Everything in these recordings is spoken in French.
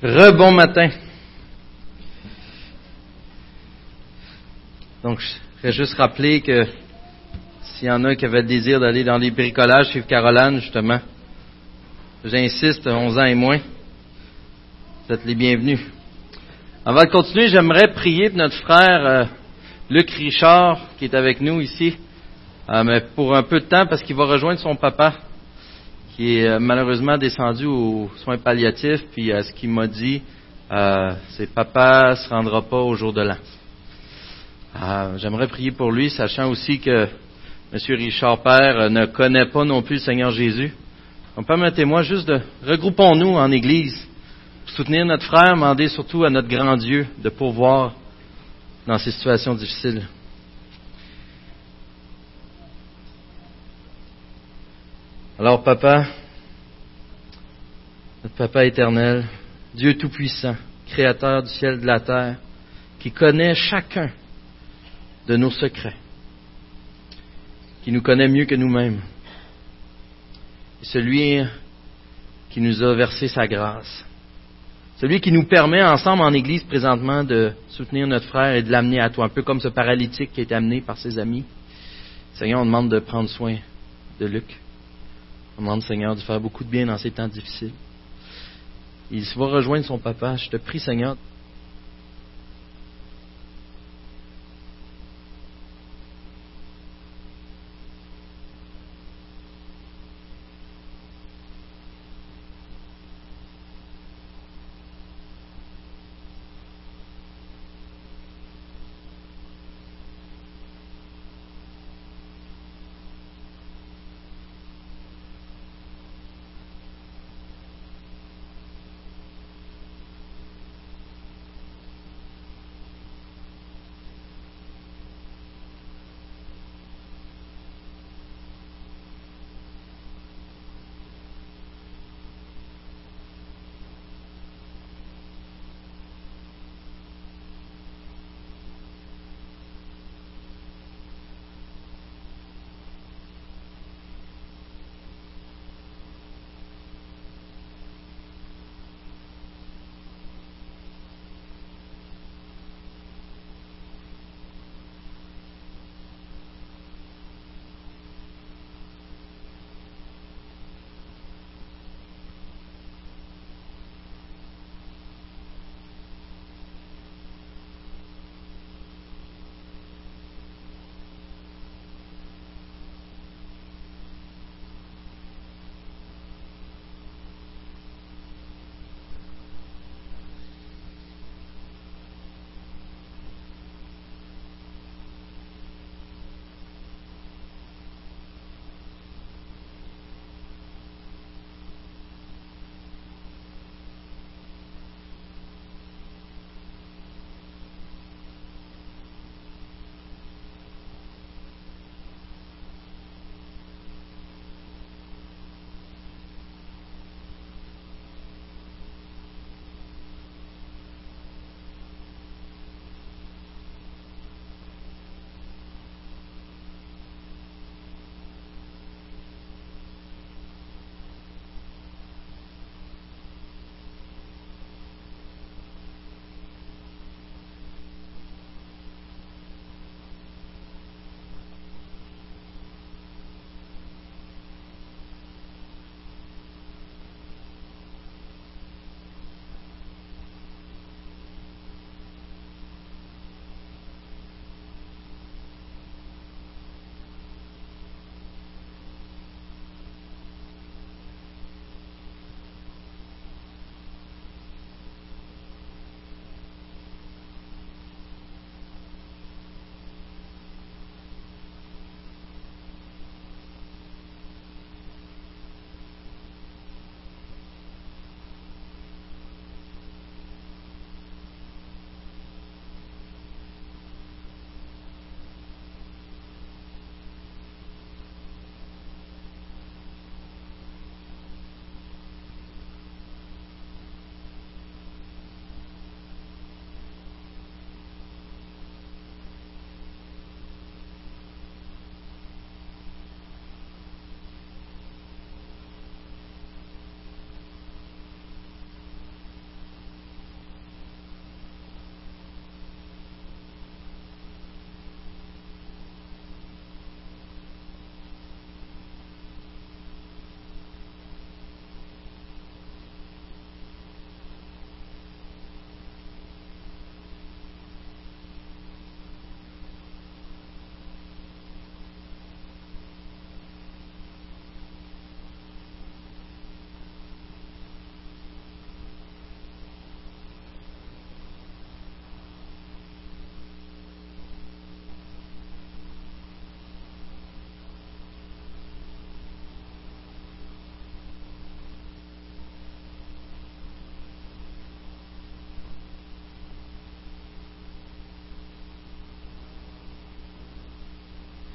Rebon matin. Donc, je voudrais juste rappeler que s'il y en a qui avaient le désir d'aller dans les bricolages, suivre Caroline, justement, j'insiste, 11 ans et moins, vous êtes les bienvenus. Avant de continuer, j'aimerais prier pour notre frère euh, Luc Richard, qui est avec nous ici, euh, mais pour un peu de temps, parce qu'il va rejoindre son papa qui est euh, malheureusement descendu aux soins palliatifs, puis à ce qu'il m'a dit, euh, c'est papa se rendra pas au jour de l'an. Euh, J'aimerais prier pour lui, sachant aussi que M. Richard Père euh, ne connaît pas non plus le Seigneur Jésus. Donc permettez-moi juste de regroupons-nous en Église pour soutenir notre frère, demander surtout à notre grand Dieu de pourvoir dans ces situations difficiles. Alors, papa, notre papa éternel, Dieu Tout-Puissant, Créateur du ciel et de la terre, qui connaît chacun de nos secrets, qui nous connaît mieux que nous-mêmes, celui qui nous a versé sa grâce, celui qui nous permet ensemble en Église présentement de soutenir notre frère et de l'amener à toi, un peu comme ce paralytique qui est amené par ses amis. Seigneur, on demande de prendre soin de Luc. On demande, Seigneur, de faire beaucoup de bien dans ces temps difficiles. Il va rejoindre son papa. Je te prie, Seigneur,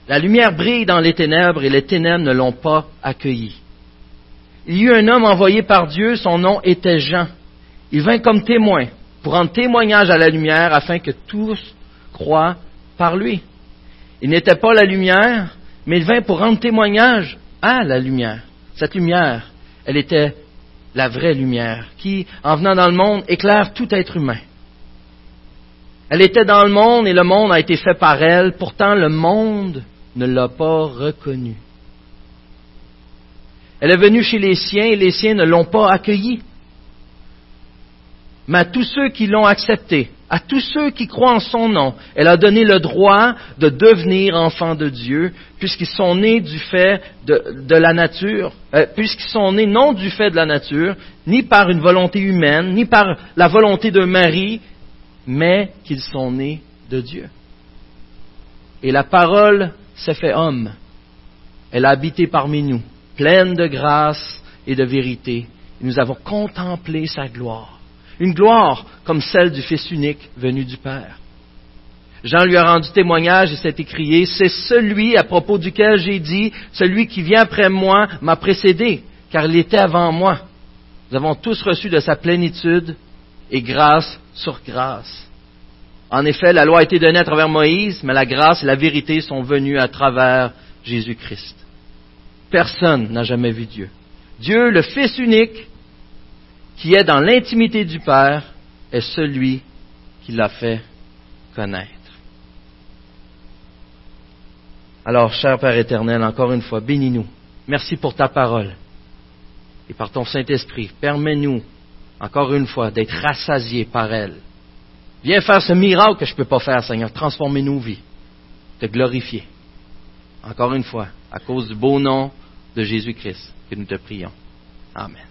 La lumière brille dans les ténèbres et les ténèbres ne l'ont pas accueilli. Il y eut un homme envoyé par Dieu, son nom était Jean. Il vint comme témoin pour rendre témoignage à la lumière afin que tous croient par lui. Il n'était pas la lumière, mais il vint pour rendre témoignage à la lumière. Cette lumière, elle était la vraie lumière qui, en venant dans le monde, éclaire tout être humain. Elle était dans le monde et le monde a été fait par elle, pourtant le monde ne l'a pas reconnue. Elle est venue chez les siens et les siens ne l'ont pas accueillie. Mais à tous ceux qui l'ont acceptée, à tous ceux qui croient en son nom, elle a donné le droit de devenir enfants de Dieu, puisqu'ils sont nés du fait de, la nature, euh, puisqu'ils sont nés non du fait de la nature, ni par une volonté humaine, ni par la volonté de Marie, mais qu'ils sont nés de Dieu. Et la parole s'est fait homme. Elle a habité parmi nous, pleine de grâce et de vérité. Nous avons contemplé sa gloire. Une gloire comme celle du Fils unique venu du Père. Jean lui a rendu témoignage et s'est écrié, c'est celui à propos duquel j'ai dit, celui qui vient après moi m'a précédé, car il était avant moi. Nous avons tous reçu de sa plénitude et grâce sur grâce. En effet, la loi a été donnée à travers Moïse, mais la grâce et la vérité sont venues à travers Jésus-Christ. Personne n'a jamais vu Dieu. Dieu, le Fils unique, qui est dans l'intimité du Père, est celui qui l'a fait connaître. Alors, cher Père éternel, encore une fois, bénis-nous. Merci pour ta parole. Et par ton Saint-Esprit, permets-nous encore une fois, d'être rassasié par elle. Viens faire ce miracle que je ne peux pas faire, Seigneur. Transformer nos vies. Te glorifier. Encore une fois, à cause du beau nom de Jésus-Christ que nous te prions. Amen.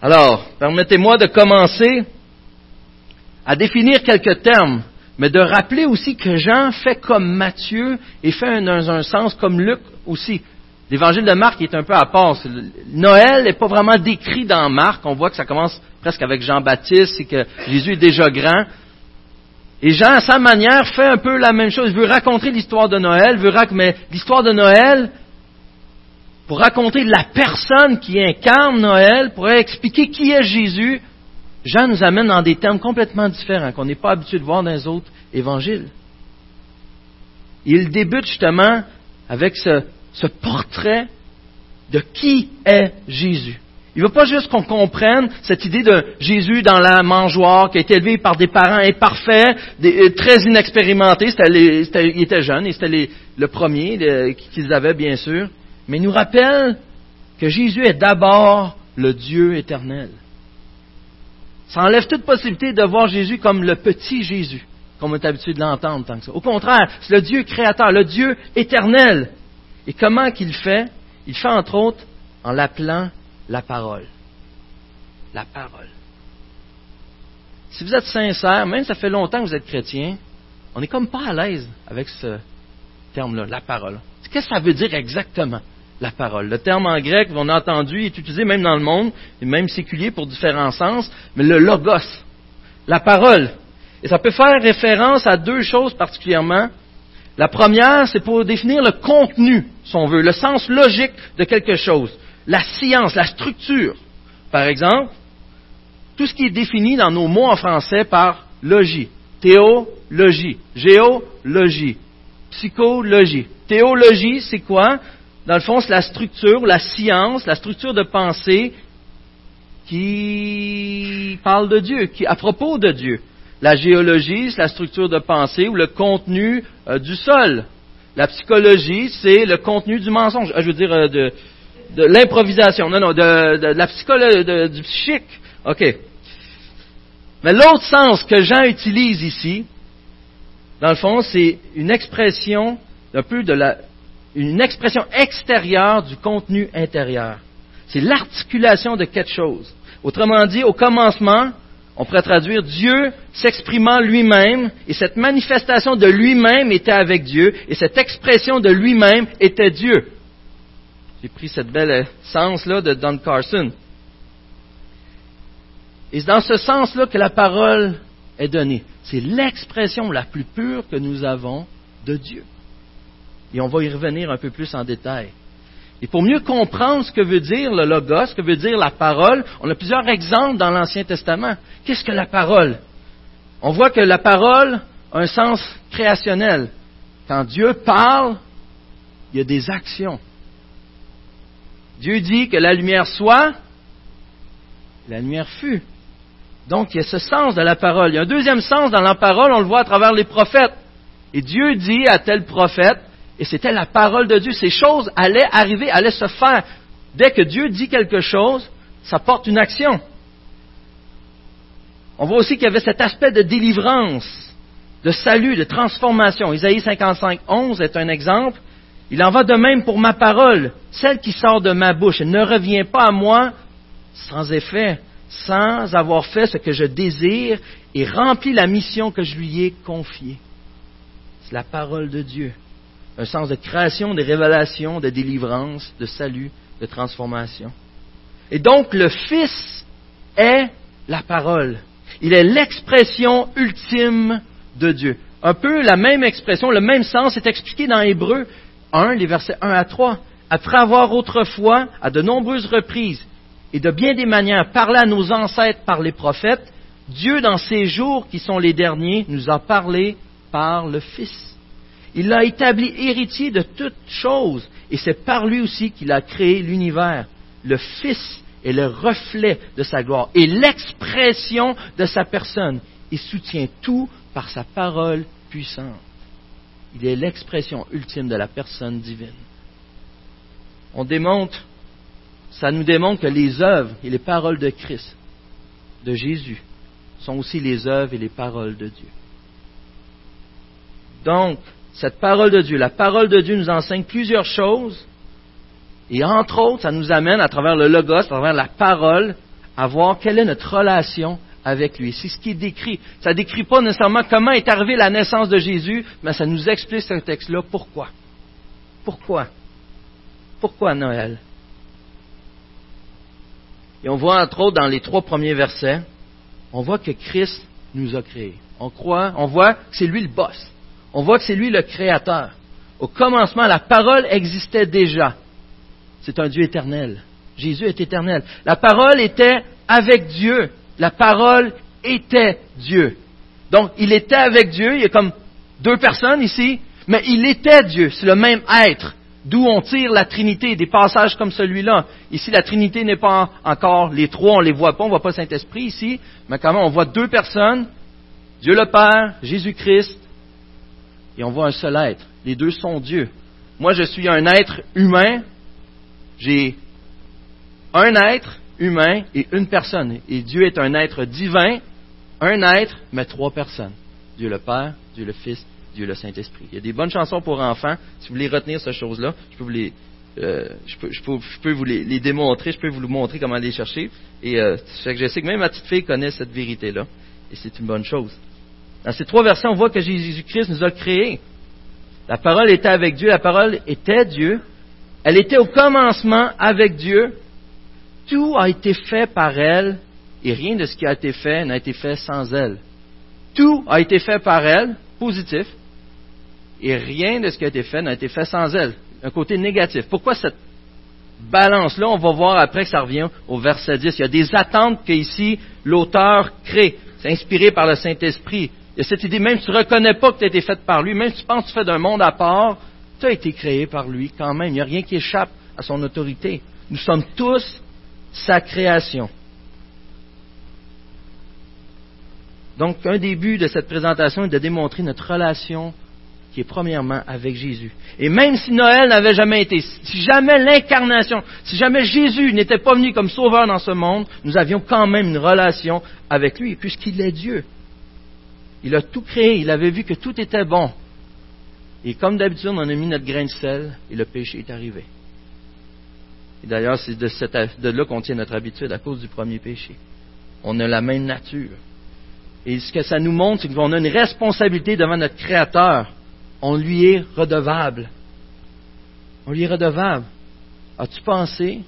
Alors, permettez-moi de commencer à définir quelques termes, mais de rappeler aussi que Jean fait comme Matthieu et fait dans un sens comme Luc aussi. L'évangile de Marc est un peu à part. Noël n'est pas vraiment décrit dans Marc. On voit que ça commence presque avec Jean-Baptiste et que Jésus est déjà grand. Et Jean, à sa manière, fait un peu la même chose. Il veut raconter l'histoire de Noël, veut mais l'histoire de Noël, pour raconter la personne qui incarne Noël, pour expliquer qui est Jésus, Jean nous amène dans des termes complètement différents qu'on n'est pas habitué de voir dans les autres évangiles. Il débute justement avec ce portrait de qui est Jésus. Il ne veut pas juste qu'on comprenne cette idée de Jésus dans la mangeoire qui a été élevé par des parents imparfaits, euh, très inexpérimentés. il était jeune et c'était le premier qu'ils avaient bien sûr. Mais il nous rappelle que Jésus est d'abord le Dieu éternel. Ça enlève toute possibilité de voir Jésus comme le petit Jésus, comme on est habitué de l'entendre tant que ça. Au contraire, c'est le Dieu créateur, le Dieu éternel. Et comment qu'il fait? Il fait entre autres en l'appelant la parole. La parole. Si vous êtes sincère, même si ça fait longtemps que vous êtes chrétien, on n'est comme pas à l'aise avec ce terme-là, la parole. Qu'est-ce que ça veut dire exactement, la parole? Le terme en grec, on a entendu, est utilisé même dans le monde, et même séculier pour différents sens, mais le logos, la parole. Et ça peut faire référence à deux choses particulièrement. La première, c'est pour définir le contenu, si on veut, le sens logique de quelque chose, la science, la structure. Par exemple, tout ce qui est défini dans nos mots en français par logie, théologie, géologie, psychologie. Théologie, c'est quoi? Dans le fond, c'est la structure, la science, la structure de pensée qui parle de Dieu, qui à propos de Dieu. La géologie, c'est la structure de pensée ou le contenu euh, du sol. La psychologie, c'est le contenu du mensonge. Euh, je veux dire, euh, de, l'improvisation. Non, non, de, la psychologie, du psychique. OK. Mais l'autre sens que Jean utilise ici, dans le fond, c'est une expression un peu de la, une expression extérieure du contenu intérieur. C'est l'articulation de quelque chose. Autrement dit, au commencement, on pourrait traduire Dieu s'exprimant lui-même, et cette manifestation de lui-même était avec Dieu, et cette expression de lui-même était Dieu. J'ai pris cette belle sens-là de Don Carson. Et c'est dans ce sens-là que la parole est donnée. C'est l'expression la plus pure que nous avons de Dieu. Et on va y revenir un peu plus en détail. Et pour mieux comprendre ce que veut dire le logos, ce que veut dire la parole, on a plusieurs exemples dans l'Ancien Testament. Qu'est-ce que la parole? On voit que la parole a un sens créationnel. Quand Dieu parle, il y a des actions. Dieu dit que la lumière soit, la lumière fut. Donc il y a ce sens de la parole. Il y a un deuxième sens dans la parole, on le voit à travers les prophètes. Et Dieu dit à tel prophète, et c'était la parole de Dieu. Ces choses allaient arriver, allaient se faire. Dès que Dieu dit quelque chose, ça porte une action. On voit aussi qu'il y avait cet aspect de délivrance, de salut, de transformation. Isaïe 55, 11 est un exemple. Il en va de même pour ma parole, celle qui sort de ma bouche. Ne revient pas à moi sans effet, sans avoir fait ce que je désire et rempli la mission que je lui ai confiée. C'est la parole de Dieu un sens de création, de révélation, de délivrance, de salut, de transformation. Et donc le Fils est la parole. Il est l'expression ultime de Dieu. Un peu la même expression, le même sens est expliqué dans Hébreu 1, les versets 1 à 3. Après avoir autrefois, à de nombreuses reprises et de bien des manières, parlé à nos ancêtres par les prophètes, Dieu, dans ces jours qui sont les derniers, nous a parlé par le Fils. Il l'a établi héritier de toutes choses, et c'est par lui aussi qu'il a créé l'univers. Le Fils est le reflet de sa gloire et l'expression de sa personne. Il soutient tout par sa parole puissante. Il est l'expression ultime de la personne divine. On démontre, ça nous démontre que les œuvres et les paroles de Christ, de Jésus, sont aussi les œuvres et les paroles de Dieu. Donc, cette parole de Dieu. La parole de Dieu nous enseigne plusieurs choses. Et entre autres, ça nous amène à travers le logos, à travers la parole, à voir quelle est notre relation avec lui. C'est ce qui est décrit. Ça ne décrit pas nécessairement comment est arrivée la naissance de Jésus, mais ça nous explique ce texte-là pourquoi? Pourquoi? Pourquoi Noël? Et on voit entre autres dans les trois premiers versets, on voit que Christ nous a créés. On croit, on voit que c'est lui le boss on voit que c'est lui le créateur. Au commencement, la parole existait déjà. C'est un Dieu éternel. Jésus est éternel. La parole était avec Dieu. La parole était Dieu. Donc, il était avec Dieu. Il y a comme deux personnes ici, mais il était Dieu. C'est le même être. D'où on tire la Trinité, des passages comme celui-là. Ici, la Trinité n'est pas encore les trois, on ne les voit pas, on ne voit pas Saint-Esprit ici, mais quand même, on voit deux personnes, Dieu le Père, Jésus-Christ, et on voit un seul être. Les deux sont Dieu. Moi, je suis un être humain. J'ai un être humain et une personne. Et Dieu est un être divin, un être, mais trois personnes. Dieu le Père, Dieu le Fils, Dieu le Saint-Esprit. Il y a des bonnes chansons pour enfants. Si vous voulez retenir ces choses-là, je peux vous les, euh, je, peux, je, peux, vous les, démontrer, je peux vous montrer comment les chercher. Et euh, je sais que même ma petite fille connaît cette vérité-là. Et c'est une bonne chose. Dans ces trois versets, on voit que Jésus-Christ nous a créés. La parole était avec Dieu, la parole était Dieu. Elle était au commencement avec Dieu. Tout a été fait par elle et rien de ce qui a été fait n'a été fait sans elle. Tout a été fait par elle, positif, et rien de ce qui a été fait n'a été fait sans elle. Un côté négatif. Pourquoi cette balance-là? On va voir après que ça revient au verset 10. Il y a des attentes qu'ici l'auteur crée. C'est inspiré par le Saint-Esprit. Il y a cette idée, même si tu ne reconnais pas que tu as été fait par lui, même si tu penses que tu fais d'un monde à part, tu as été créé par lui quand même. Il n'y a rien qui échappe à son autorité. Nous sommes tous sa création. Donc, un des buts de cette présentation est de démontrer notre relation qui est premièrement avec Jésus. Et même si Noël n'avait jamais été, si jamais l'incarnation, si jamais Jésus n'était pas venu comme sauveur dans ce monde, nous avions quand même une relation avec lui, puisqu'il est Dieu. Il a tout créé, il avait vu que tout était bon. Et comme d'habitude, on a mis notre grain de sel et le péché est arrivé. Et d'ailleurs, c'est de, là qu'on tient notre habitude à cause du premier péché. On a la même nature. Et ce que ça nous montre, c'est qu'on a une responsabilité devant notre Créateur. On lui est redevable. On lui est redevable. As-tu pensé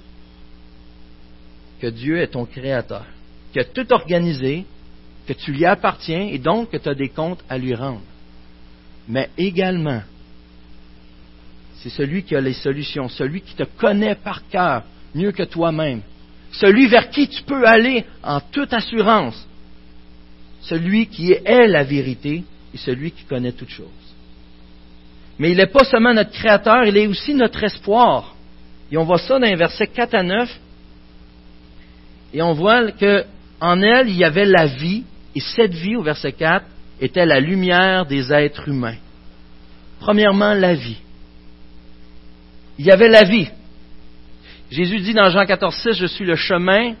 que Dieu est ton Créateur, qui a tout organisé, que tu lui appartiens et donc que tu as des comptes à lui rendre. mais également, c'est celui qui a les solutions, celui qui te connaît par cœur mieux que toi-même, celui vers qui tu peux aller en toute assurance, celui qui est la vérité et celui qui connaît toutes choses. Mais il n'est pas seulement notre Créateur, il est aussi notre espoir. Et on voit ça dans les versets 4 à 9. Et on voit qu'en elle, il y avait la vie, et cette vie, au verset 4, était la lumière des êtres humains. Premièrement, la vie. Il y avait la vie. Jésus dit dans Jean 14, 6, Je suis le chemin,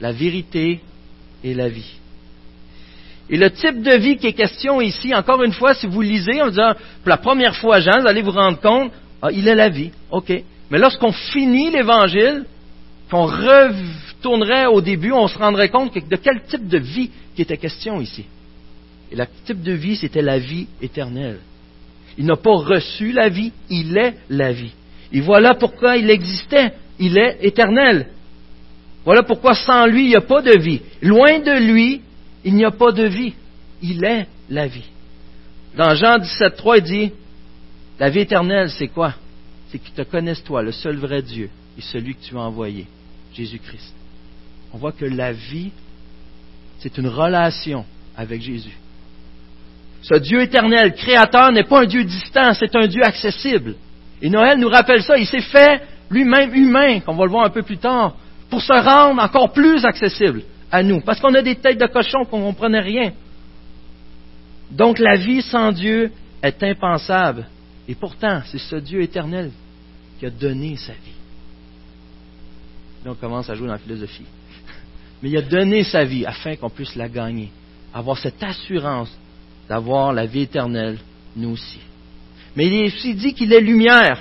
la vérité et la vie. Et le type de vie qui est question ici, encore une fois, si vous lisez en disant, pour la première fois Jean, vous allez vous rendre compte, ah, il est la vie. OK. Mais lorsqu'on finit l'évangile, qu'on retournerait au début, on se rendrait compte de quel type de vie qui était question ici. Et le type de vie, c'était la vie éternelle. Il n'a pas reçu la vie, il est la vie. Et voilà pourquoi il existait. Il est éternel. Voilà pourquoi sans lui, il n'y a pas de vie. Loin de lui, il n'y a pas de vie. Il est la vie. Dans Jean 17.3, il dit, la vie éternelle, c'est quoi? C'est qu'ils te connaissent toi, le seul vrai Dieu, et celui que tu as envoyé, Jésus-Christ. On voit que la vie, c'est une relation avec Jésus. Ce Dieu éternel, créateur, n'est pas un Dieu distant, c'est un Dieu accessible. Et Noël nous rappelle ça, il s'est fait lui-même humain, comme on va le voir un peu plus tard, pour se rendre encore plus accessible à nous, parce qu'on a des têtes de cochon qu'on ne comprenait rien. Donc la vie sans Dieu est impensable. Et pourtant, c'est ce Dieu éternel qui a donné sa vie. Là, on commence à jouer dans la philosophie. Mais il a donné sa vie afin qu'on puisse la gagner, avoir cette assurance d'avoir la vie éternelle, nous aussi. Mais il est aussi dit qu'il est lumière.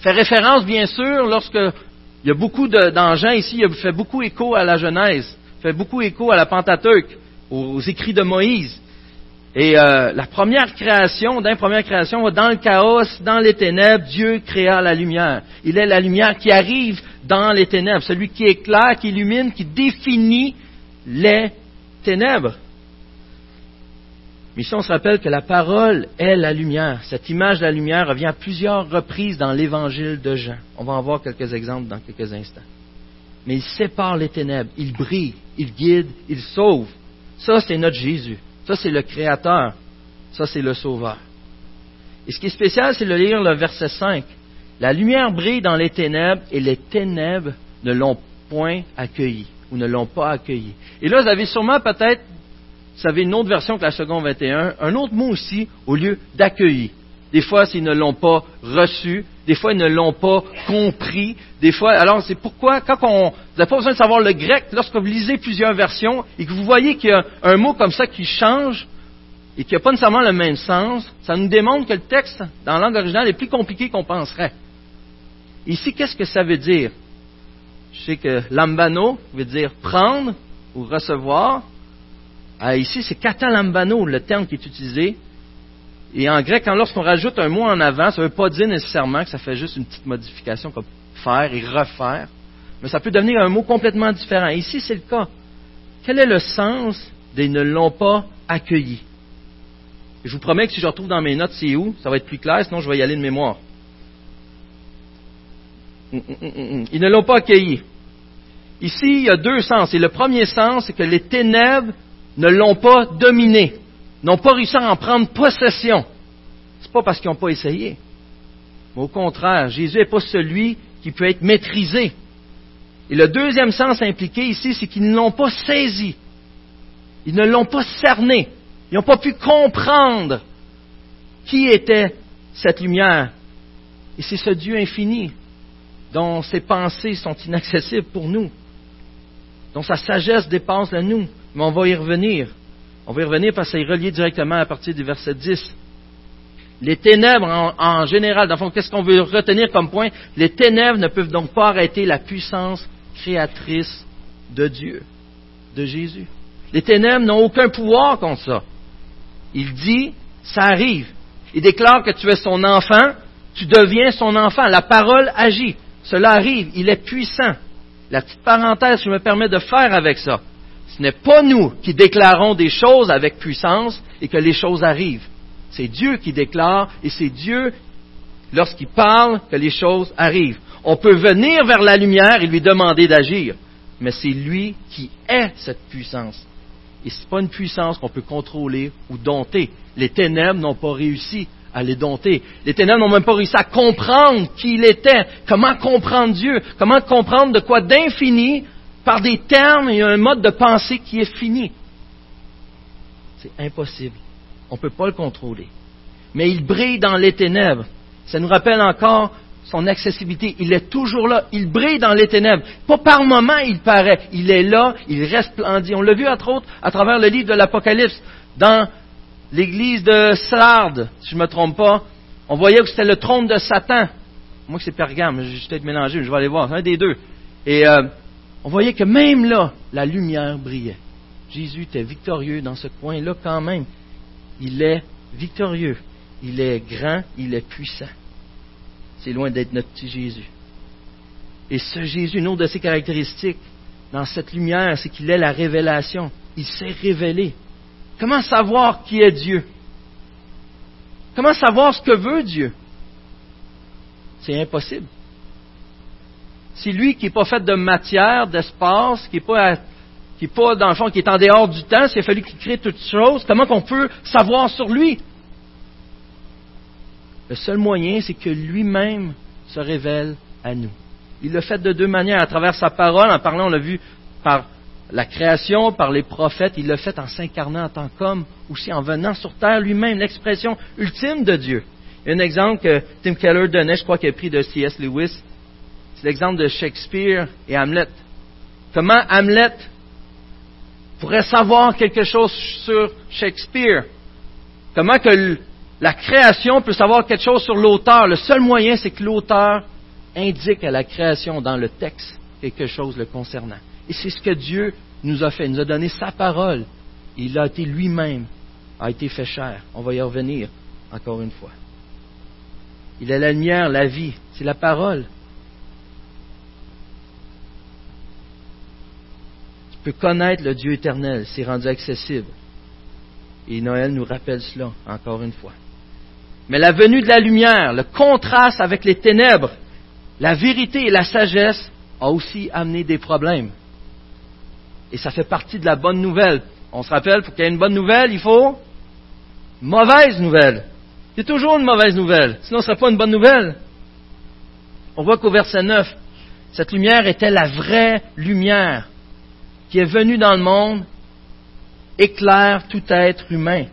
Fait référence, bien sûr, lorsque il y a beaucoup d'engins ici, il fait beaucoup écho à la Genèse, fait beaucoup écho à la Pentateuque, aux, écrits de Moïse. Et euh, la première création, dans première création, dans le chaos, dans les ténèbres, Dieu créa la lumière. Il est la lumière qui arrive dans les ténèbres, celui qui éclaire, qui illumine, qui définit les ténèbres. Mais ici, on se rappelle que la parole est la lumière. Cette image de la lumière revient à plusieurs reprises dans l'évangile de Jean. On va en voir quelques exemples dans quelques instants. Mais il sépare les ténèbres, il brille, il guide, il sauve. Ça, c'est notre Jésus. Ça, c'est le Créateur. Ça, c'est le Sauveur. Et ce qui est spécial, c'est de lire le verset 5. La lumière brille dans les ténèbres et les ténèbres ne l'ont point accueilli ou ne l'ont pas accueilli. Et là, vous avez sûrement peut-être vous savez, une autre version que la seconde 21, un autre mot aussi au lieu d'accueillir. Des fois, s'ils ne l'ont pas reçu, des fois, ils ne l'ont pas compris, des fois, alors c'est pourquoi, quand on, vous n'avez pas besoin de savoir le grec, lorsque vous lisez plusieurs versions et que vous voyez qu'il y a un mot comme ça qui change et qui n'a pas nécessairement le même sens, ça nous démontre que le texte, dans la langue originale, est plus compliqué qu'on penserait. Ici, qu'est-ce que ça veut dire? Je sais que lambano veut dire prendre ou recevoir, ah, ici, c'est katalambano, le terme qui est utilisé. Et en grec, lorsqu'on rajoute un mot en avant, ça ne veut pas dire nécessairement que ça fait juste une petite modification comme faire et refaire, mais ça peut devenir un mot complètement différent. Ici, c'est le cas. Quel est le sens des ne l'ont pas accueilli? je vous promets que si je retrouve dans mes notes c'est où, ça va être plus clair, sinon je vais y aller de mémoire. Hum, hum, hum, Ils ne l'ont pas accueilli. Ici, il y a deux sens. Et le premier sens, c'est que les ténèbres ne l'ont pas dominé, n'ont pas réussi à en prendre possession. Ce n'est pas parce qu'ils n'ont pas essayé. Mais au contraire, Jésus n'est pas celui qui peut être maîtrisé. Et le deuxième sens impliqué ici, c'est qu'ils ne l'ont pas saisi. Ils ne l'ont pas cerné. Ils n'ont pas pu comprendre qui était cette lumière. Et c'est ce Dieu infini dont ses pensées sont inaccessibles pour nous, dont sa sagesse dépasse la nous mais on va y revenir. On va y revenir parce que c'est relié directement à partir du verset 10. Les ténèbres, en, général, dans le fond, qu'est-ce qu'on veut retenir comme point? Les ténèbres ne peuvent donc pas arrêter la puissance créatrice de Dieu, de Jésus. Les ténèbres n'ont aucun pouvoir contre ça. Il dit, ça arrive. Il déclare que tu es son enfant, tu deviens son enfant. La parole agit. Cela arrive. Il est puissant. La petite parenthèse je me permets de faire avec ça, ce n'est pas nous qui déclarons des choses avec puissance et que les choses arrivent. C'est Dieu qui déclare et c'est Dieu, lorsqu'il parle, que les choses arrivent. On peut venir vers la lumière et lui demander d'agir, mais c'est lui qui est cette puissance. Et ce n'est pas une puissance qu'on peut contrôler ou dompter. Les ténèbres n'ont pas réussi à les dompter. Les ténèbres n'ont même pas réussi à comprendre qui il était, comment comprendre Dieu, comment comprendre de quoi d'infini par des termes et un mode de pensée qui est fini. C'est impossible. On ne peut pas le contrôler. Mais il brille dans les ténèbres. Ça nous rappelle encore son accessibilité. Il est toujours là. Il brille dans les ténèbres. Pas par moment il paraît. Il est là. Il resplendit. On l'a vu entre autres à travers le livre de l'Apocalypse. Dans l'église de Sardes, si je ne me trompe pas, on voyait que c'était le trône de Satan. Moi, c'est Pergame. Je vais peut-être mélangé. Je vais aller voir. Un des deux. Et euh, on voyait que même là, la lumière brillait. Jésus était victorieux dans ce coin-là quand même. Il est victorieux. Il est grand, il est puissant. C'est loin d'être notre petit Jésus. Et ce Jésus, une autre de ses caractéristiques, dans cette lumière, c'est qu'il est la révélation. Il s'est révélé. Comment savoir qui est Dieu? Comment savoir ce que veut Dieu? C'est impossible. C'est lui qui n'est pas fait de matière, d'espace, qui n'est pas, qui est pas, dans le fond, qui est en dehors du temps, s'il a fallu qu'il crée toutes choses, comment qu'on peut savoir sur lui? Le seul moyen, c'est que lui-même se révèle à nous. Il l'a fait de deux manières, à travers sa parole, en parlant, on l'a vu, par la création, par les prophètes, il l'a fait en s'incarnant en tant qu'homme, aussi en venant sur terre lui-même, l'expression ultime de Dieu. Un exemple que Tim Keller donnait, je crois qu'il a pris de C.S. Lewis, c'est l'exemple de Shakespeare et Hamlet. Comment Hamlet pourrait savoir quelque chose sur Shakespeare? Comment que la création peut savoir quelque chose sur l'auteur? Le seul moyen, c'est que l'auteur indique à la création dans le texte quelque chose le concernant. Et c'est ce que Dieu nous a fait. Il nous a donné sa parole. Il a été lui-même, a été fait chair. On va y revenir encore une fois. Il est la lumière, la vie. C'est la parole. Peut connaître le Dieu éternel, c'est rendu accessible. Et Noël nous rappelle cela, encore une fois. Mais la venue de la lumière, le contraste avec les ténèbres, la vérité et la sagesse a aussi amené des problèmes. Et ça fait partie de la bonne nouvelle. On se rappelle, pour qu'il y ait une bonne nouvelle, il faut mauvaise nouvelle. Il y a toujours une mauvaise nouvelle, sinon ce ne serait pas une bonne nouvelle. On voit qu'au verset 9, cette lumière était la vraie lumière qui est venu dans le monde éclaire tout être humain.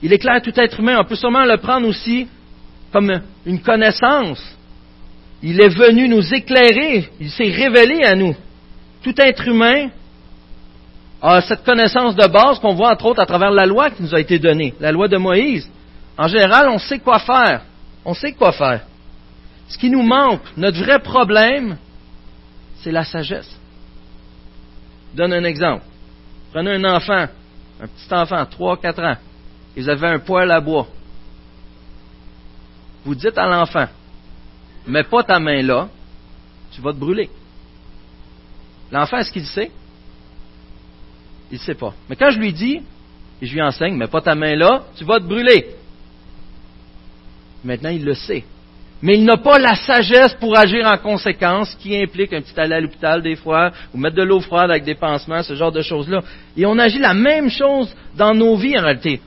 Il éclaire tout être humain. On peut sûrement le prendre aussi comme une connaissance. Il est venu nous éclairer. Il s'est révélé à nous. Tout être humain a cette connaissance de base qu'on voit entre autres à travers la loi qui nous a été donnée, la loi de Moïse. En général, on sait quoi faire. On sait quoi faire. Ce qui nous manque, notre vrai problème, c'est la sagesse donne un exemple. Prenez un enfant, un petit enfant, 3-4 ans, et vous avez un poêle à bois. Vous dites à l'enfant, mets pas ta main là, tu vas te brûler. L'enfant, est-ce qu'il sait? Il ne sait pas. Mais quand je lui dis, et je lui enseigne, mets pas ta main là, tu vas te brûler. Maintenant, il le sait mais il n'a pas la sagesse pour agir en conséquence, qui implique un petit aller à l'hôpital des fois, ou mettre de l'eau froide avec des pansements, ce genre de choses-là. Et on agit la même chose dans nos vies en réalité.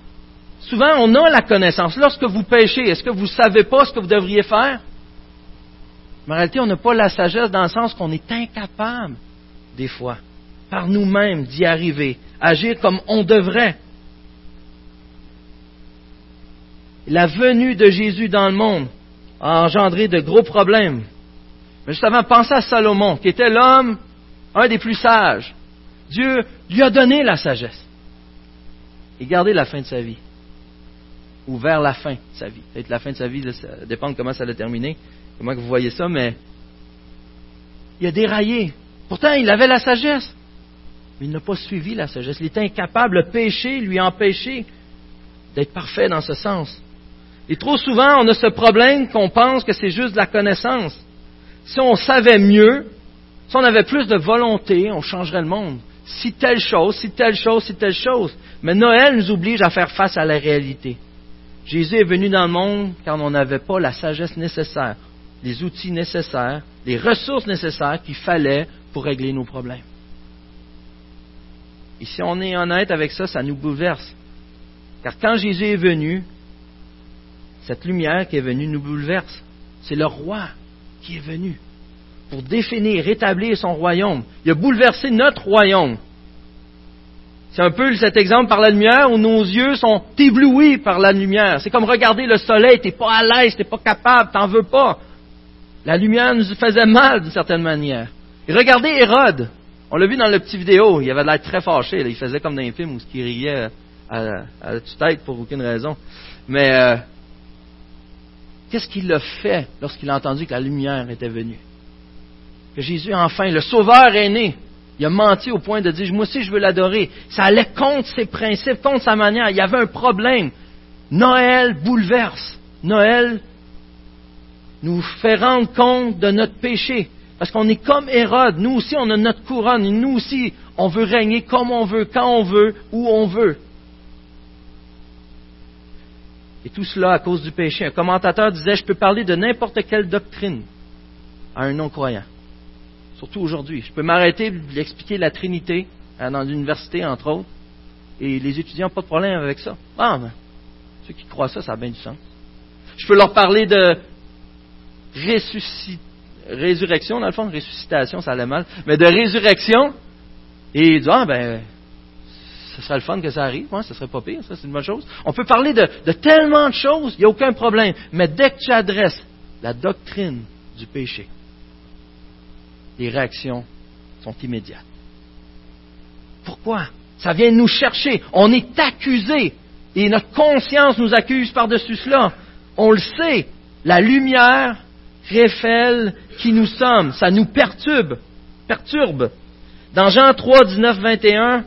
Souvent, on a la connaissance. Lorsque vous péchez, est-ce que vous ne savez pas ce que vous devriez faire? Mais en réalité, on n'a pas la sagesse dans le sens qu'on est incapable, des fois, par nous-mêmes d'y arriver, agir comme on devrait. La venue de Jésus dans le monde, a engendré de gros problèmes. Mais justement, pensez à Salomon, qui était l'homme, un des plus sages. Dieu lui a donné la sagesse. Et gardez la fin de sa vie. Ou vers la fin de sa vie. Peut-être la fin de sa vie, ça dépend de comment ça a terminé, comment vous voyez ça, mais il a déraillé. Pourtant, il avait la sagesse. Mais il n'a pas suivi la sagesse. Il était incapable. Le péché lui a empêché d'être parfait dans ce sens. Et trop souvent, on a ce problème qu'on pense que c'est juste de la connaissance. Si on savait mieux, si on avait plus de volonté, on changerait le monde. Si telle chose, si telle chose, si telle chose. Mais Noël nous oblige à faire face à la réalité. Jésus est venu dans le monde car on n'avait pas la sagesse nécessaire, les outils nécessaires, les ressources nécessaires qu'il fallait pour régler nos problèmes. Et si on est honnête avec ça, ça nous bouleverse. Car quand Jésus est venu, cette lumière qui est venue nous bouleverse. C'est le roi qui est venu pour définir, rétablir son royaume. Il a bouleversé notre royaume. C'est un peu cet exemple par la lumière où nos yeux sont éblouis par la lumière. C'est comme regarder le soleil, t'es pas à l'aise, t'es pas capable, t'en veux pas. La lumière nous faisait mal d'une certaine manière. Et regardez Hérode. On l'a vu dans le petit vidéo, il avait l'air très fâché. Il faisait comme dans les films où il riait à, la tête pour aucune raison. Mais euh, qu'est-ce qu'il a fait lorsqu'il a entendu que la lumière était venue? Que Jésus, enfin, le Sauveur est né. Il a menti au point de dire, moi aussi je veux l'adorer. Ça allait contre ses principes, contre sa manière. Il y avait un problème. Noël bouleverse. Noël nous fait rendre compte de notre péché. Parce qu'on est comme Hérode. Nous aussi, on a notre couronne. Nous aussi, on veut régner comme on veut, quand on veut, où on veut. Et tout cela à cause du péché. Un commentateur disait, je peux parler de n'importe quelle doctrine à un non-croyant. Surtout aujourd'hui. Je peux m'arrêter de lui expliquer la Trinité dans l'université, entre autres, et les étudiants n'ont pas de problème avec ça. Ah, ben, ceux qui croient ça, ça a bien du sens. Je peux leur parler de résurrection, dans le fond, ressuscitation, ça allait mal, mais de résurrection, et ils disent, ah, ben, ce serait le fun que ça arrive, hein, ce serait pas pire, ça c'est une bonne chose. On peut parler de, tellement de choses, il n'y a aucun problème. Mais dès que tu adresses la doctrine du péché, les réactions sont immédiates. Pourquoi? Ça vient nous chercher. On est accusé. Et notre conscience nous accuse par-dessus cela. On le sait. La lumière révèle qui nous sommes. Ça nous perturbe. Perturbe. Dans Jean 3, 19, 21,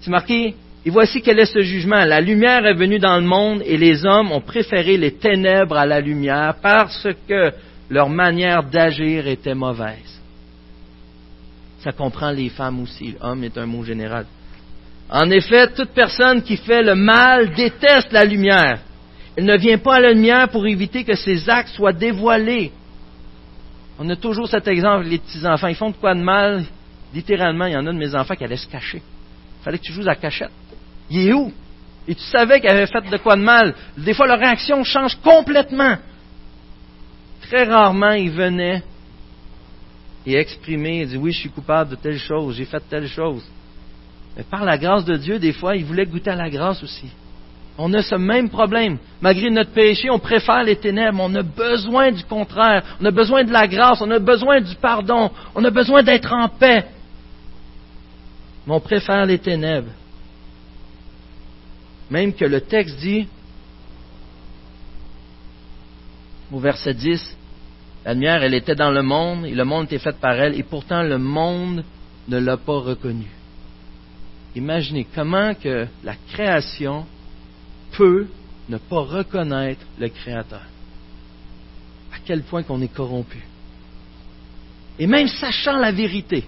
c'est marqué, et voici quel est ce jugement. La lumière est venue dans le monde et les hommes ont préféré les ténèbres à la lumière parce que leur manière d'agir était mauvaise. Ça comprend les femmes aussi. Homme est un mot général. En effet, toute personne qui fait le mal déteste la lumière. Elle ne vient pas à la lumière pour éviter que ses actes soient dévoilés. On a toujours cet exemple, les petits-enfants. Ils font de quoi de mal? Littéralement, il y en a de mes enfants qui allaient se cacher fallait que tu joues à cachette. Il est où? Et tu savais qu'il avait fait de quoi de mal. Des fois, leur réaction change complètement. Très rarement, il venait et exprimait, il dit oui, je suis coupable de telle chose, j'ai fait telle chose. Mais par la grâce de Dieu, des fois, il voulait goûter à la grâce aussi. On a ce même problème. Malgré notre péché, on préfère les ténèbres. On a besoin du contraire. On a besoin de la grâce. On a besoin du pardon. On a besoin d'être en paix mais on préfère les ténèbres. Même que le texte dit, au verset 10, la lumière, elle était dans le monde, et le monde était fait par elle, et pourtant le monde ne l'a pas reconnue. Imaginez comment que la création peut ne pas reconnaître le Créateur. À quel point qu'on est corrompu. Et même sachant la vérité,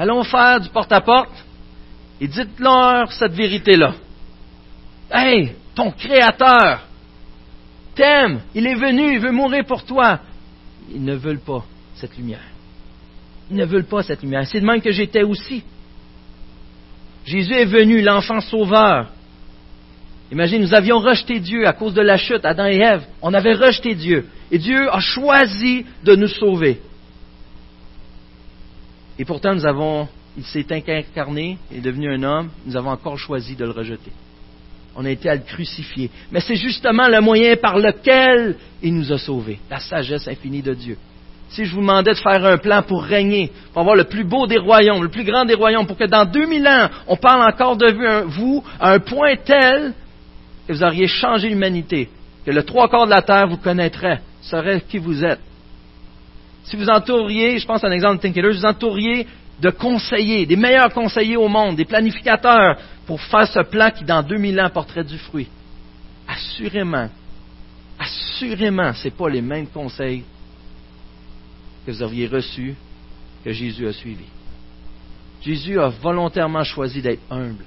Allons faire du porte-à-porte et dites-leur cette vérité-là. Hey, ton Créateur t'aime, il est venu, il veut mourir pour toi. Ils ne veulent pas cette lumière. Ils ne veulent pas cette lumière. C'est de même que j'étais aussi. Jésus est venu, l'enfant sauveur. Imagine, nous avions rejeté Dieu à cause de la chute, Adam et Ève. On avait rejeté Dieu. Et Dieu a choisi de nous sauver. Et pourtant, nous avons, il s'est incarné, il est devenu un homme, nous avons encore choisi de le rejeter. On a été à le crucifier. Mais c'est justement le moyen par lequel il nous a sauvés, la sagesse infinie de Dieu. Si je vous demandais de faire un plan pour régner, pour avoir le plus beau des royaumes, le plus grand des royaumes, pour que dans 2000 ans, on parle encore de vous à un point tel que vous auriez changé l'humanité, que le trois quarts de la terre vous connaîtrait, saurait qui vous êtes, si vous entouriez, je pense à un exemple de Think vous entouriez de conseillers, des meilleurs conseillers au monde, des planificateurs, pour faire ce plan qui, dans 2000 ans, porterait du fruit. Assurément, assurément, ce n'est pas les mêmes conseils que vous auriez reçus que Jésus a suivis. Jésus a volontairement choisi d'être humble,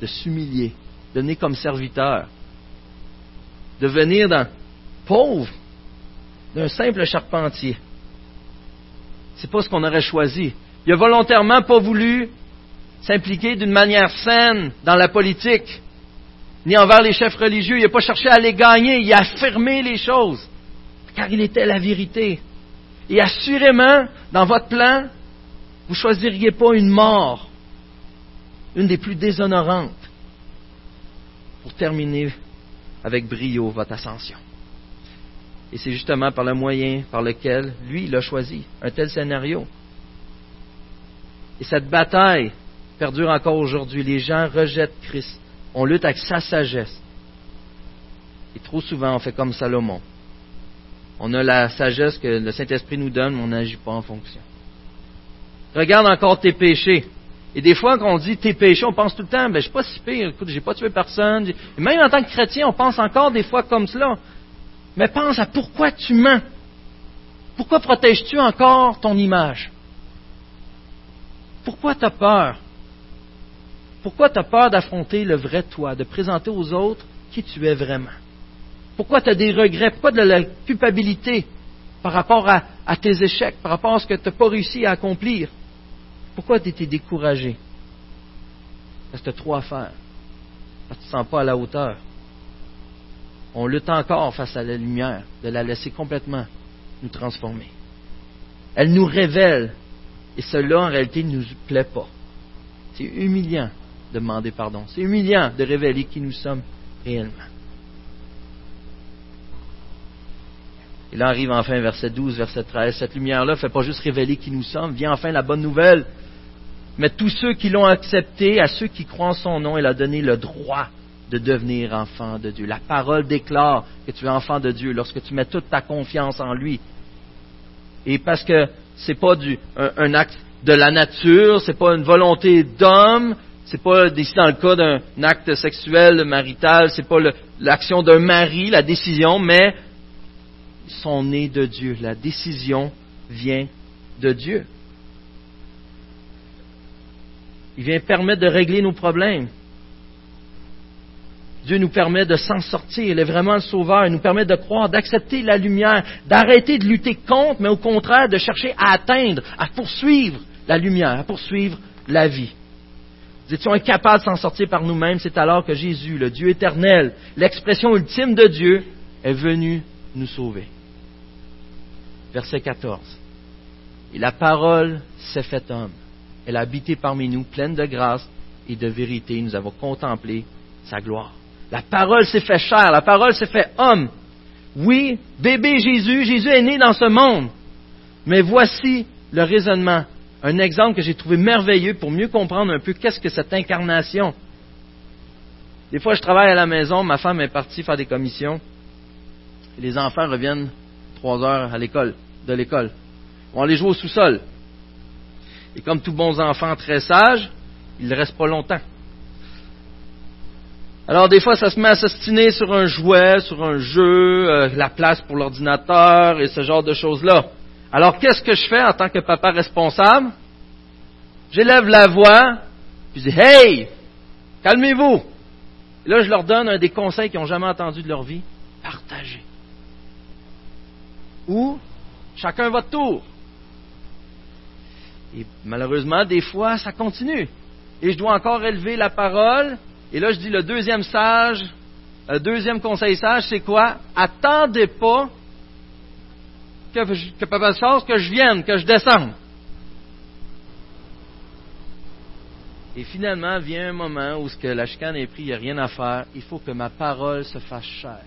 de s'humilier, de donner comme serviteur. devenir dans, pauvre d'un simple charpentier. C'est pas ce qu'on aurait choisi. Il a volontairement pas voulu s'impliquer d'une manière saine dans la politique, ni envers les chefs religieux. Il n'a pas cherché à les gagner, il a affirmé les choses, car il était la vérité. Et assurément, dans votre plan, vous ne choisiriez pas une mort, une des plus déshonorantes, pour terminer avec brio votre ascension. Et c'est justement par le moyen par lequel lui, il a choisi un tel scénario. Et cette bataille perdure encore aujourd'hui. Les gens rejettent Christ. On lutte avec sa sagesse. Et trop souvent, on fait comme Salomon. On a la sagesse que le Saint-Esprit nous donne, mais on n'agit pas en fonction. Regarde encore tes péchés. Et des fois, quand on dit tes péchés, on pense tout le temps, ben, je suis pas si pire, écoute, j'ai pas tué personne. Et même en tant que chrétien, on pense encore des fois comme cela. Mais pense à pourquoi tu mens. Pourquoi protèges-tu encore ton image? Pourquoi tu as peur? Pourquoi tu as peur d'affronter le vrai toi, de présenter aux autres qui tu es vraiment? Pourquoi tu as des regrets? Pourquoi de la culpabilité par rapport à, tes échecs, par rapport à ce que tu n'as pas réussi à accomplir? Pourquoi tu étais découragé? Parce que tu as trop à faire. Parce que tu ne te sens pas à la hauteur. On lutte encore face à la lumière, de la laisser complètement nous transformer. Elle nous révèle, et cela en réalité ne nous plaît pas. C'est humiliant de demander pardon. C'est humiliant de révéler qui nous sommes réellement. Et là arrive enfin verset 12, verset 13. Cette lumière-là ne fait pas juste révéler qui nous sommes, vient enfin la bonne nouvelle. Mais tous ceux qui l'ont accepté, à ceux qui croient en son nom, il a donné le droit de devenir enfant de Dieu. La parole déclare que tu es enfant de Dieu lorsque tu mets toute ta confiance en lui. Et parce que ce n'est pas un, acte de la nature, ce n'est pas une volonté d'homme, c'est pas ici dans le cas d'un acte sexuel marital, c'est pas l'action d'un mari, la décision, mais ils sont nés de Dieu. La décision vient de Dieu. Il vient permettre de régler nos problèmes. Dieu nous permet de s'en sortir. Il est vraiment le sauveur. Il nous permet de croire, d'accepter la lumière, d'arrêter de lutter contre, mais au contraire de chercher à atteindre, à poursuivre la lumière, à poursuivre la vie. Nous étions incapables de s'en sortir par nous-mêmes. C'est alors que Jésus, le Dieu éternel, l'expression ultime de Dieu, est venu nous sauver. Verset 14. Et la parole s'est faite homme. Elle a habité parmi nous, pleine de grâce et de vérité. Nous avons contemplé sa gloire. La parole s'est fait chair, la parole s'est fait homme. Oui, bébé Jésus, Jésus est né dans ce monde. Mais voici le raisonnement, un exemple que j'ai trouvé merveilleux pour mieux comprendre un peu qu'est-ce que cette incarnation. Des fois, je travaille à la maison, ma femme est partie faire des commissions, et les enfants reviennent trois heures à l'école, de l'école. On les jouer au sous-sol. Et comme tous bons enfants très sages, ils ne restent pas longtemps. Alors des fois, ça se met à s'ostiner sur un jouet, sur un jeu, euh, la place pour l'ordinateur et ce genre de choses-là. Alors qu'est-ce que je fais en tant que papa responsable? J'élève la voix, puis je dis Hey, calmez-vous. là, je leur donne un des conseils qu'ils n'ont jamais entendu de leur vie partagez. Ou chacun votre tour. Et malheureusement, des fois, ça continue. Et je dois encore élever la parole et là, je dis le deuxième sage, le deuxième conseil sage, c'est quoi? Attendez pas que, que Papa Charles, que je vienne, que je descende. Et finalement vient un moment où ce que la chicane est prise, il n'y a rien à faire. Il faut que ma parole se fasse chère.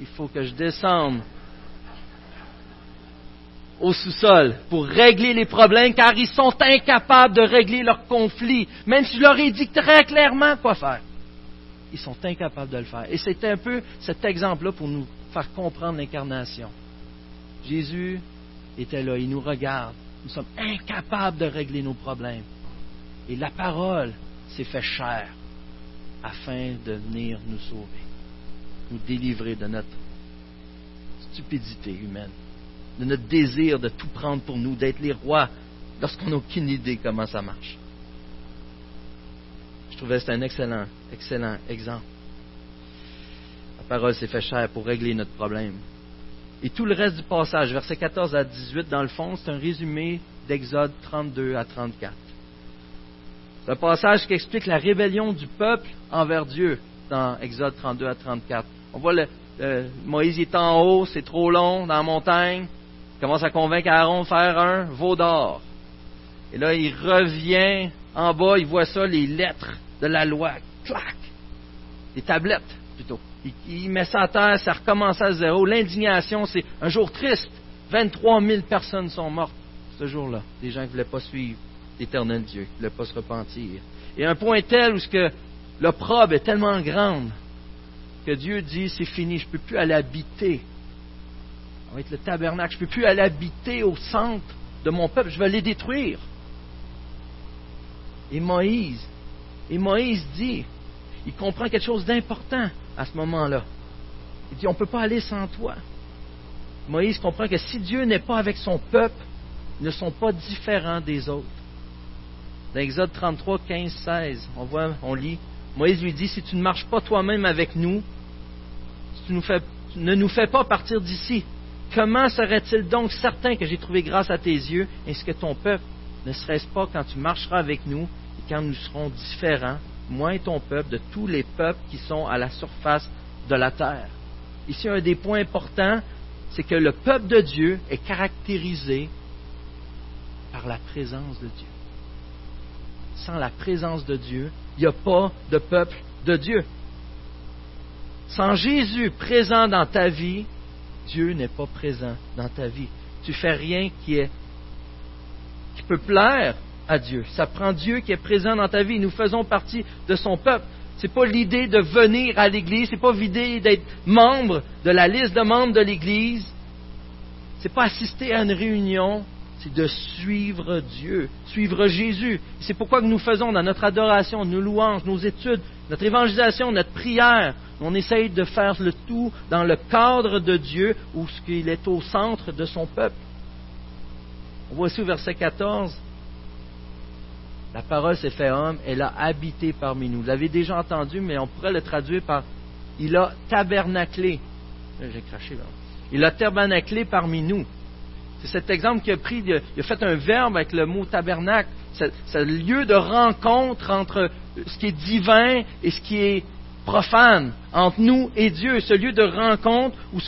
Il faut que je descende au sous-sol pour régler les problèmes car ils sont incapables de régler leurs conflits, même si je leur ai dit très clairement quoi faire. Ils sont incapables de le faire. Et c'est un peu cet exemple-là pour nous faire comprendre l'incarnation. Jésus était là, il nous regarde. Nous sommes incapables de régler nos problèmes. Et la parole s'est fait chair afin de venir nous sauver, nous délivrer de notre stupidité humaine de notre désir de tout prendre pour nous, d'être les rois, lorsqu'on n'a aucune idée comment ça marche. Je trouvais que c'était un excellent, excellent exemple. parole s'est fait chair pour régler notre problème. Et tout le reste du passage, versets 14 à 18, dans le fond, c'est un résumé d'Exode 32 à 34. C'est un passage qui explique la rébellion du peuple envers Dieu dans Exode 32 à 34. On voit le, Moïse est en haut, c'est trop long dans la montagne. Il commence à convaincre Aaron de faire un veau d'or. Et là, il revient en bas, il voit ça, les lettres de la loi. Clac! Les tablettes, plutôt. Il, met ça à terre, ça recommence à zéro. L'indignation, c'est un jour triste. 23 000 personnes sont mortes ce jour-là. Des gens qui ne voulaient pas suivre l'éternel Dieu, qui ne voulaient pas se repentir. Et un point tel où ce que l'opprobre est tellement grande que Dieu dit c'est fini, je ne peux plus aller habiter. Avec le tabernacle, je ne peux plus aller habiter au centre de mon peuple, je vais les détruire. Et Moïse, et Moïse dit, il comprend quelque chose d'important à ce moment-là. Il dit, on ne peut pas aller sans toi. Moïse comprend que si Dieu n'est pas avec son peuple, ils ne sont pas différents des autres. Dans Exode 33, 15, 16, on voit, on lit, Moïse lui dit, si tu ne marches pas toi-même avec nous, si tu, ne nous fais pas partir d'ici, comment serait-il donc certain que j'ai trouvé grâce à tes yeux, ainsi que ton peuple? Ne serait-ce pas quand tu marcheras avec nous et quand nous serons différents, moi ton peuple, de tous les peuples qui sont à la surface de la terre? Ici, un des points importants, c'est que le peuple de Dieu est caractérisé par la présence de Dieu. Sans la présence de Dieu, il n'y a pas de peuple de Dieu. Sans Jésus présent dans ta vie, Dieu n'est pas présent dans ta vie. Tu fais rien qui est peut plaire à Dieu. Ça prend Dieu qui est présent dans ta vie. Nous faisons partie de son peuple. C'est pas l'idée de venir à l'Église, c'est pas l'idée d'être membre de la liste de membres de l'Église. C'est pas assister à une réunion, c'est de suivre Dieu, suivre Jésus. C'est pourquoi nous faisons dans notre adoration, nos louanges, nos études, notre évangélisation, notre prière, on essaye de faire le tout dans le cadre de Dieu où ce qu'il est au centre de son peuple. On voit ici au verset 14, la parole s'est fait homme, elle a habité parmi nous. Vous l'avez déjà entendu, mais on pourrait le traduire par il a tabernaclé. J'ai craché là. Il a tabernaclé parmi nous. C'est cet exemple qu'il a pris, il a fait un verbe avec le mot tabernacle. C'est lieu de rencontre entre ce qui est divin et ce qui est profane, entre nous et Dieu. Ce lieu de rencontre où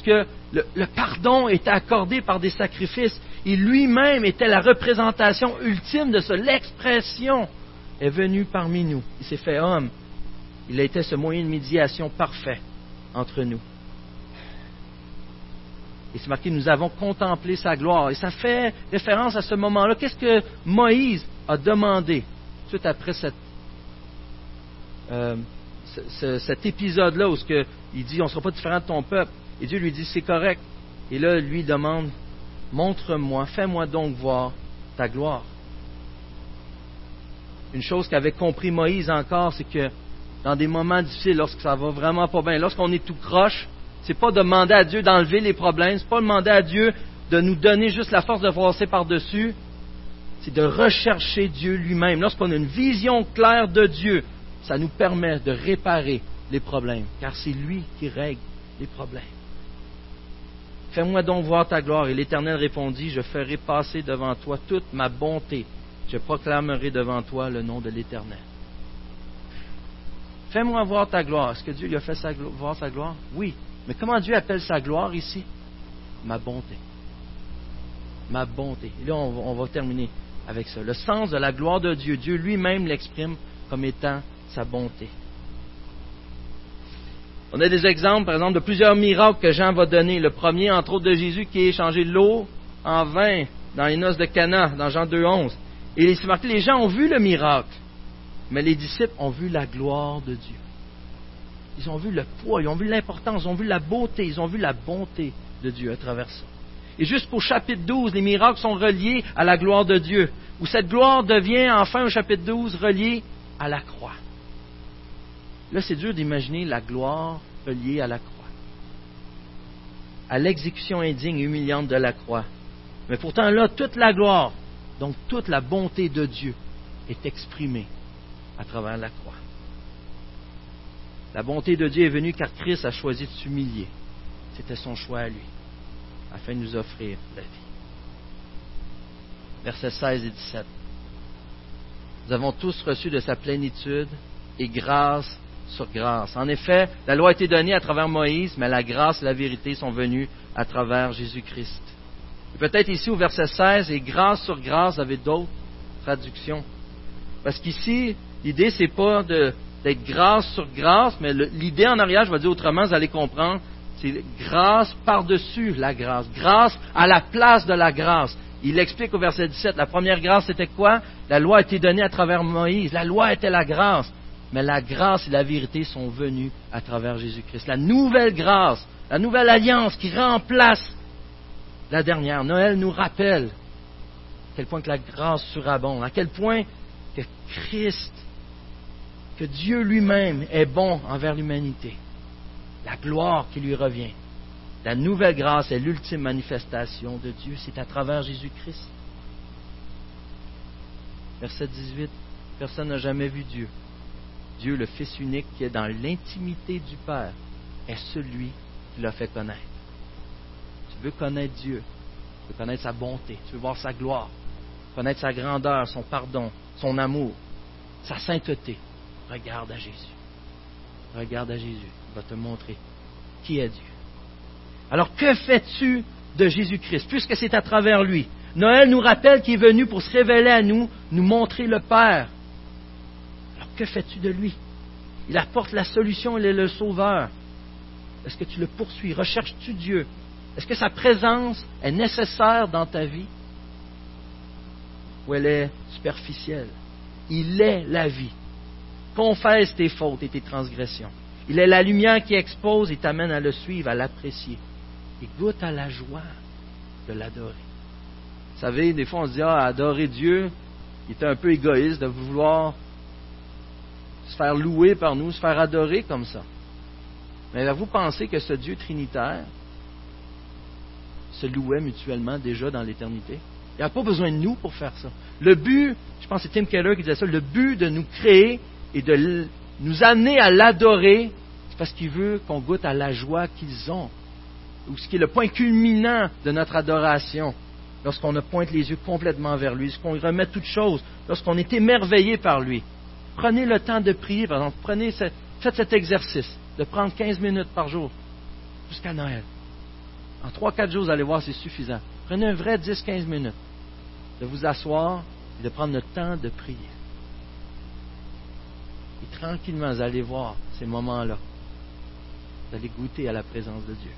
le, pardon est accordé par des sacrifices. Il lui-même était la représentation ultime de ça. L'expression est venue parmi nous. Il s'est fait homme. Il a été ce moyen de médiation parfait entre nous. Et c'est marqué, nous avons contemplé sa gloire. Et ça fait référence à ce moment-là. Qu'est-ce que Moïse a demandé tout après euh, cet épisode-là où il dit, on ne sera pas différent de ton peuple. Et Dieu lui dit, c'est correct. Et là, lui demande, montre-moi, fais-moi donc voir ta gloire. Une chose qu'avait compris Moïse encore, c'est que dans des moments difficiles, lorsque ça va vraiment pas bien, lorsqu'on est tout croche, c'est pas demander à Dieu d'enlever les problèmes, c'est pas demander à Dieu de nous donner juste la force de passer par-dessus, c'est de rechercher Dieu lui-même. Lorsqu'on a une vision claire de Dieu, ça nous permet de réparer les problèmes, car c'est lui qui règle les problèmes. Fais-moi donc voir ta gloire. Et l'Éternel répondit, je ferai passer devant toi toute ma bonté. Je proclamerai devant toi le nom de l'Éternel. Fais-moi voir ta gloire. Est-ce que Dieu lui a fait voir sa gloire? Oui. Mais comment Dieu appelle sa gloire ici? Ma bonté. Ma bonté. Et là, on va, terminer avec ça. Le sens de la gloire de Dieu, Dieu lui-même l'exprime comme étant sa bonté. On a des exemples, par exemple, de plusieurs miracles que Jean va donner. Le premier, entre autres, de Jésus qui a échangé l'eau en vin dans les noces de Cana, dans Jean 2.11. Et c'est marqué, les gens ont vu le miracle, mais les disciples ont vu la gloire de Dieu. Ils ont vu le poids, ils ont vu l'importance, ils ont vu la beauté, ils ont vu la bonté de Dieu à travers ça. Et jusqu'au chapitre 12, les miracles sont reliés à la gloire de Dieu, où cette gloire devient enfin au chapitre 12 reliée à la croix. Là, c'est dur d'imaginer la gloire reliée à la croix, à l'exécution indigne et humiliante de la croix. Mais pourtant, là, toute la gloire, donc toute la bonté de Dieu est exprimée à travers la croix. La bonté de Dieu est venue car Christ a choisi de s'humilier. C'était son choix à lui, afin de nous offrir la vie. Versets 16 et 17. Nous avons tous reçu de sa plénitude et grâce sur grâce. En effet, la loi a été donnée à travers Moïse, mais la grâce et la vérité sont venues à travers Jésus-Christ. Peut-être ici au verset 16, et grâce sur grâce, vous d'autres traductions. Parce qu'ici, l'idée, c'est pas d'être grâce sur grâce, mais l'idée en arrière, je vais dire autrement, vous allez comprendre, c'est grâce par-dessus la grâce, grâce à la place de la grâce. Il explique au verset 17, la première grâce, c'était quoi? La loi a été donnée à travers Moïse. La loi était la grâce mais la grâce et la vérité sont venues à travers Jésus-Christ. La nouvelle grâce, la nouvelle alliance qui remplace la dernière. Noël nous rappelle à quel point que la grâce surabonde, à quel point que Christ, que Dieu lui-même est bon envers l'humanité. La gloire qui lui revient. La nouvelle grâce est l'ultime manifestation de Dieu, c'est à travers Jésus-Christ. Verset 18, personne n'a jamais vu Dieu. Dieu, le Fils unique qui est dans l'intimité du Père, est celui qui l'a fait connaître. Tu veux connaître Dieu, tu veux connaître sa bonté, tu veux voir sa gloire, connaître sa grandeur, son pardon, son amour, sa sainteté. Regarde à Jésus. Regarde à Jésus. Il va te montrer qui est Dieu. Alors que fais-tu de Jésus-Christ, puisque c'est à travers lui? Noël nous rappelle qu'il est venu pour se révéler à nous, nous montrer le Père, que fais-tu de lui? Il apporte la solution, il est le sauveur. Est-ce que tu le poursuis? Recherches-tu Dieu? Est-ce que sa présence est nécessaire dans ta vie? Ou elle est superficielle? Il est la vie. Confesse tes fautes et tes transgressions. Il est la lumière qui expose et t'amène à le suivre, à l'apprécier. Et goûte à la joie de l'adorer. Vous savez, des fois on se dit, ah, adorer Dieu, il est un peu égoïste de vouloir se faire louer par nous, se faire adorer comme ça. Mais vous pensez que ce Dieu trinitaire se louait mutuellement déjà dans l'éternité? Il n'y a pas besoin de nous pour faire ça. Le but, je pense que c'est Tim Keller qui disait ça, le but de nous créer et de nous amener à l'adorer, c'est parce qu'il veut qu'on goûte à la joie qu'ils ont. Ou ce qui est le point culminant de notre adoration, lorsqu'on pointe les yeux complètement vers lui, lorsqu'on remet toutes choses, lorsqu'on est émerveillé par lui. Prenez le temps de prier, par exemple. Prenez faites cet exercice de prendre 15 minutes par jour jusqu'à Noël. En 3-4 jours, vous allez voir, c'est suffisant. Prenez un vrai 10-15 minutes de vous asseoir et de prendre le temps de prier. Tranquillement, vous allez voir ces moments-là. Vous allez goûter à la présence de Dieu.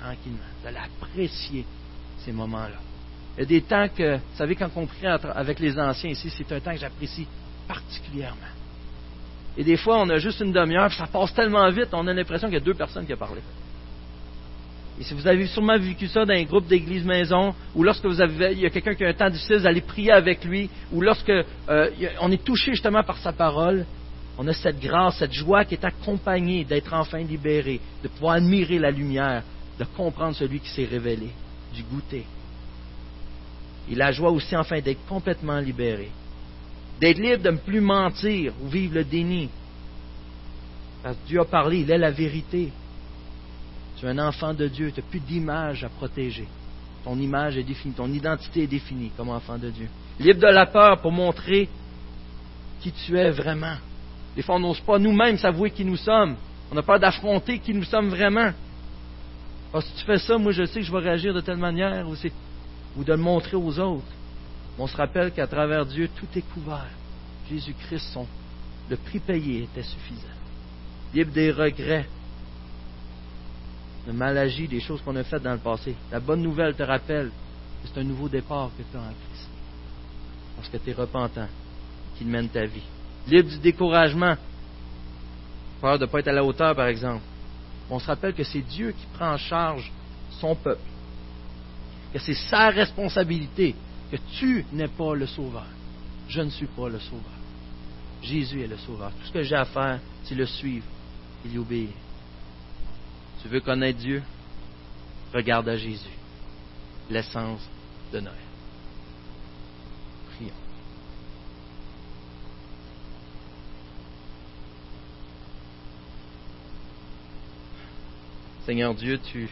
Tranquillement. Vous allez apprécier ces moments-là. Il y a des temps que, vous savez, quand on prie avec les anciens ici, c'est un temps que j'apprécie particulièrement. Et des fois, on a juste une demi-heure, ça passe tellement vite, on a l'impression qu'il y a deux personnes qui ont parlé. Et si vous avez sûrement vécu ça dans un groupe d'église maison, ou lorsque vous avez, il y a quelqu'un qui a un temps difficile, vous allez prier avec lui, ou lorsque euh, on est touché justement par sa parole, on a cette grâce, cette joie qui est accompagnée d'être enfin libéré, de pouvoir admirer la lumière, de comprendre celui qui s'est révélé, du goûter. Et la joie aussi enfin d'être complètement libéré d'être libre de ne plus mentir ou vivre le déni. Parce que Dieu a parlé, il est la vérité. Tu es un enfant de Dieu, tu n'as plus d'image à protéger. Ton image est définie, ton identité est définie comme enfant de Dieu. Libre de la peur pour montrer qui tu es vraiment. Des fois, on n'ose pas nous-mêmes s'avouer qui nous sommes. On a peur d'affronter qui nous sommes vraiment. Que si tu fais ça, moi je sais que je vais réagir de telle manière ou, de le montrer aux autres. On se rappelle qu'à travers Dieu, tout est couvert. Jésus-Christ, le prix payé était suffisant. Libre des regrets, de malagie, des choses qu'on a faites dans le passé. La bonne nouvelle te rappelle que c'est un nouveau départ que tu as en Christ. Parce que tu es repentant, qu'il mène ta vie. Libre du découragement, peur de ne pas être à la hauteur, par exemple. On se rappelle que c'est Dieu qui prend en charge son peuple, que c'est sa responsabilité que tu n'es pas le sauveur. Je ne suis pas le sauveur. Jésus est le sauveur. Tout ce que j'ai à faire, c'est le suivre et lui obéir. Tu veux connaître Dieu? Regarde à Jésus, l'essence de Noël. Prions. Seigneur Dieu, tu,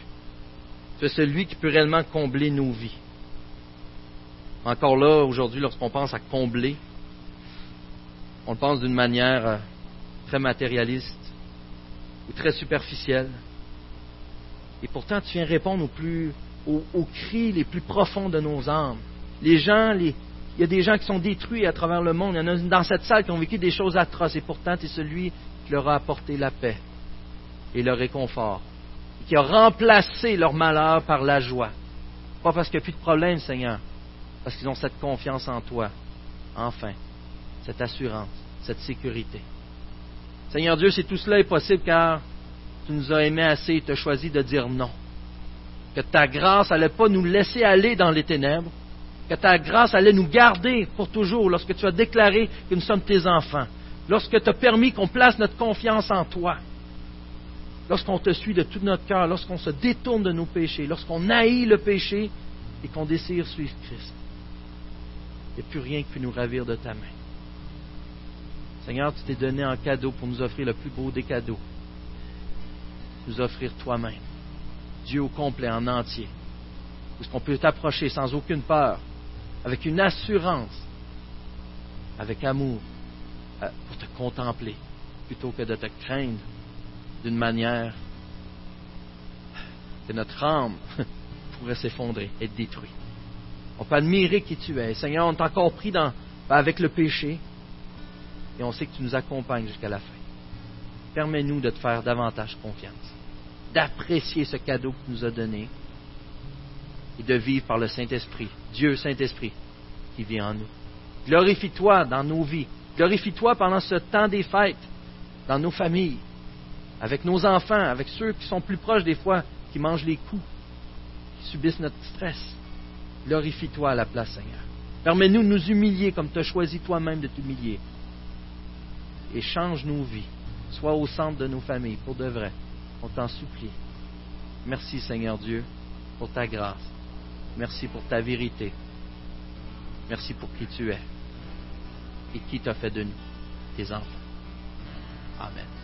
es celui qui peut réellement combler nos vies. Encore là, aujourd'hui, lorsqu'on pense à combler, on le pense d'une manière euh, très matérialiste ou très superficielle. Et pourtant, tu viens répondre aux, cris les plus profonds de nos âmes. Les gens, il y a des gens qui sont détruits à travers le monde. Il y en a dans cette salle qui ont vécu des choses atroces. Et pourtant, tu es celui qui leur a apporté la paix et le réconfort. Qui a remplacé leur malheur par la joie. Pas parce qu'il n'y a plus de problème, Seigneur. Parce qu'ils ont cette confiance en toi. Enfin, cette assurance, cette sécurité. Seigneur Dieu, si tout cela est possible car tu nous as aimés assez et tu as choisi de dire non. Que ta grâce n'allait pas nous laisser aller dans les ténèbres, que ta grâce allait nous garder pour toujours lorsque tu as déclaré que nous sommes tes enfants, lorsque tu as permis qu'on place notre confiance en toi, lorsqu'on te suit de tout notre cœur, lorsqu'on se détourne de nos péchés, lorsqu'on haït le péché et qu'on désire suivre Christ. Il n'y a plus rien qui peut nous ravir de ta main. Seigneur, tu t'es donné en cadeau pour nous offrir le plus beau des cadeaux. Nous offrir toi-même. Dieu au complet, en entier. Où ce qu'on peut t'approcher sans aucune peur, avec une assurance, avec amour, euh, pour te contempler, plutôt que de te craindre? D'une manière que notre âme pourrait s'effondrer, être détruite. On peut admirer qui tu es. Seigneur, on est encore pris avec le péché, et on sait que tu nous accompagnes jusqu'à la fin. Permets-nous de te faire davantage confiance, d'apprécier ce cadeau que tu nous as donné et de vivre par le Saint-Esprit, Dieu Saint-Esprit, qui vit en nous. Glorifie-toi dans nos vies. Glorifie-toi pendant ce temps des fêtes, dans nos familles, avec nos enfants, avec ceux qui sont plus proches des fois, qui mangent les coups, qui subissent notre stress. Glorifie-toi à la place, Seigneur. Permets-nous de nous humilier comme tu as choisi toi-même de t'humilier et change nos vies. Sois au centre de nos familles, pour de vrai. On t'en supplie. Merci Seigneur Dieu pour ta grâce. Merci pour ta vérité. Merci pour qui tu es et qui t'a fait de nous, tes enfants. Amen.